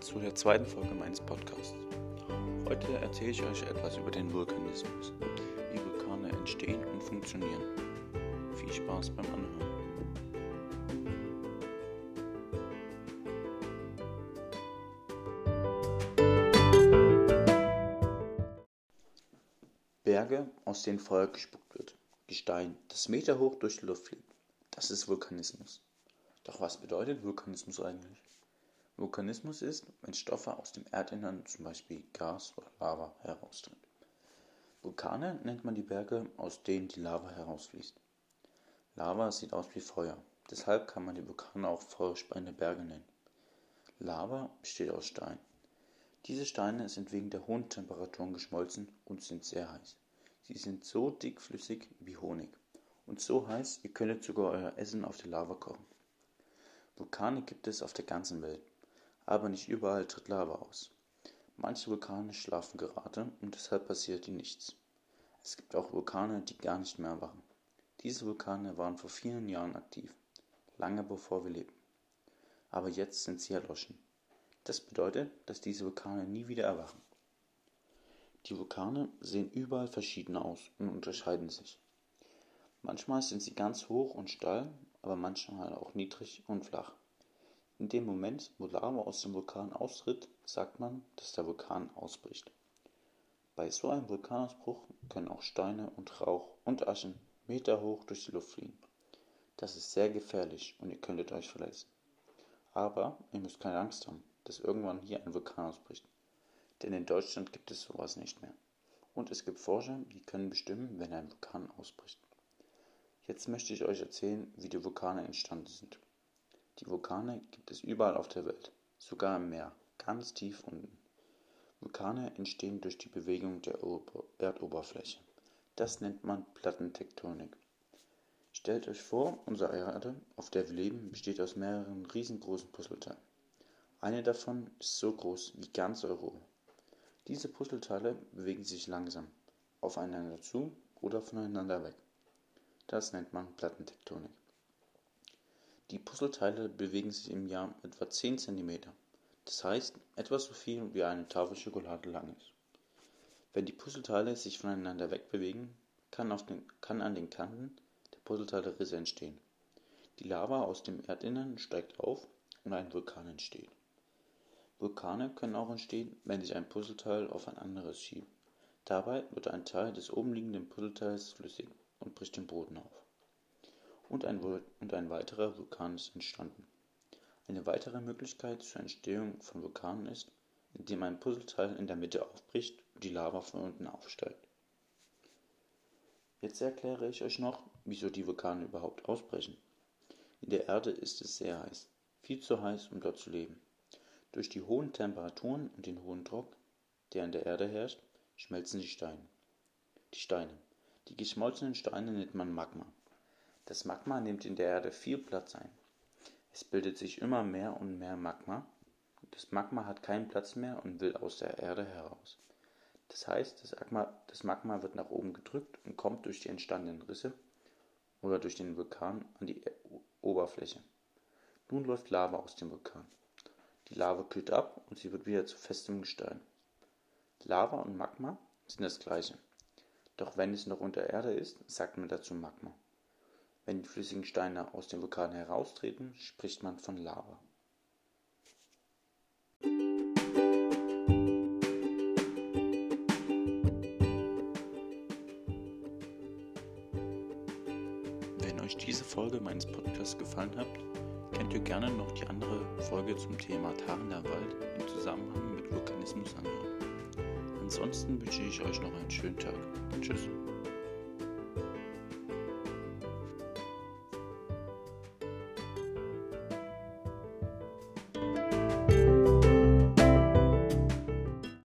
zu der zweiten Folge meines Podcasts. Heute erzähle ich euch etwas über den Vulkanismus, wie Vulkane entstehen und funktionieren. Viel Spaß beim Anhören. Berge, aus denen Feuer gespuckt wird. Gestein, das Meter hoch durch die Luft fliegt. Das ist Vulkanismus. Doch was bedeutet Vulkanismus eigentlich? Vulkanismus ist, wenn Stoffe aus dem Erdinnern, zum Beispiel Gas oder Lava, heraustritt. Vulkane nennt man die Berge, aus denen die Lava herausfließt. Lava sieht aus wie Feuer, deshalb kann man die Vulkane auch feuerspeiende Berge nennen. Lava besteht aus Stein. Diese Steine sind wegen der hohen Temperaturen geschmolzen und sind sehr heiß. Sie sind so dickflüssig wie Honig und so heiß, ihr könntet sogar euer Essen auf der Lava kochen. Vulkane gibt es auf der ganzen Welt aber nicht überall tritt Lava aus. Manche Vulkane schlafen gerade und deshalb passiert ihnen nichts. Es gibt auch Vulkane, die gar nicht mehr erwachen. Diese Vulkane waren vor vielen Jahren aktiv, lange bevor wir lebten. Aber jetzt sind sie erloschen. Das bedeutet, dass diese Vulkane nie wieder erwachen. Die Vulkane sehen überall verschieden aus und unterscheiden sich. Manchmal sind sie ganz hoch und steil, aber manchmal auch niedrig und flach. In dem Moment, wo Lava aus dem Vulkan austritt, sagt man, dass der Vulkan ausbricht. Bei so einem Vulkanausbruch können auch Steine und Rauch und Aschen meterhoch durch die Luft fliegen. Das ist sehr gefährlich und ihr könntet euch verletzen. Aber ihr müsst keine Angst haben, dass irgendwann hier ein Vulkan ausbricht. Denn in Deutschland gibt es sowas nicht mehr. Und es gibt Forscher, die können bestimmen, wenn ein Vulkan ausbricht. Jetzt möchte ich euch erzählen, wie die Vulkane entstanden sind. Die Vulkane gibt es überall auf der Welt, sogar im Meer, ganz tief unten. Vulkane entstehen durch die Bewegung der Erdoberfläche. Das nennt man Plattentektonik. Stellt euch vor, unsere Erde, auf der wir leben, besteht aus mehreren riesengroßen Puzzleteilen. Eine davon ist so groß wie ganz Europa. Diese Puzzleteile bewegen sich langsam, aufeinander zu oder voneinander weg. Das nennt man Plattentektonik. Die Puzzleteile bewegen sich im Jahr etwa 10 cm, das heißt etwa so viel wie eine Tafel Schokolade lang ist. Wenn die Puzzleteile sich voneinander wegbewegen, kann, an den Kanten der Puzzleteile Risse entstehen. Die Lava aus dem Erdinnern steigt auf und ein Vulkan entsteht. Vulkane können auch entstehen, wenn sich ein Puzzleteil auf ein anderes schiebt. Dabei wird ein Teil des oben liegenden Puzzleteils flüssig und bricht den Boden auf und ein, und ein weiterer Vulkan ist entstanden. Eine weitere Möglichkeit zur Entstehung von Vulkanen ist, indem ein Puzzleteil in der Mitte aufbricht und die Lava von unten aufsteigt. Jetzt erkläre ich euch noch, wieso die Vulkane überhaupt ausbrechen. In der Erde ist es sehr heiß, viel zu heiß, um dort zu leben. Durch die hohen Temperaturen und den hohen Druck, der in der Erde herrscht, schmelzen die Steine. Die Steine. Die geschmolzenen Steine nennt man Magma. Das Magma nimmt in der Erde viel Platz ein. Es bildet sich immer mehr und mehr Magma. Das Magma hat keinen Platz mehr und will aus der Erde heraus. Das heißt, das Magma, das Magma wird nach oben gedrückt und kommt durch die entstandenen Risse oder durch den Vulkan an die Oberfläche. Nun läuft Lava aus dem Vulkan. Die Lava kühlt ab und sie wird wieder zu festem Gestein. Lava und Magma sind das gleiche. Doch wenn es noch unter Erde ist, sagt man dazu Magma. Wenn die flüssigen Steine aus dem Vulkan heraustreten, spricht man von Lava. Wenn euch diese Folge meines Podcasts gefallen hat, könnt ihr gerne noch die andere Folge zum Thema Wald im Zusammenhang mit Vulkanismus anhören. Ansonsten wünsche ich euch noch einen schönen Tag. Tschüss.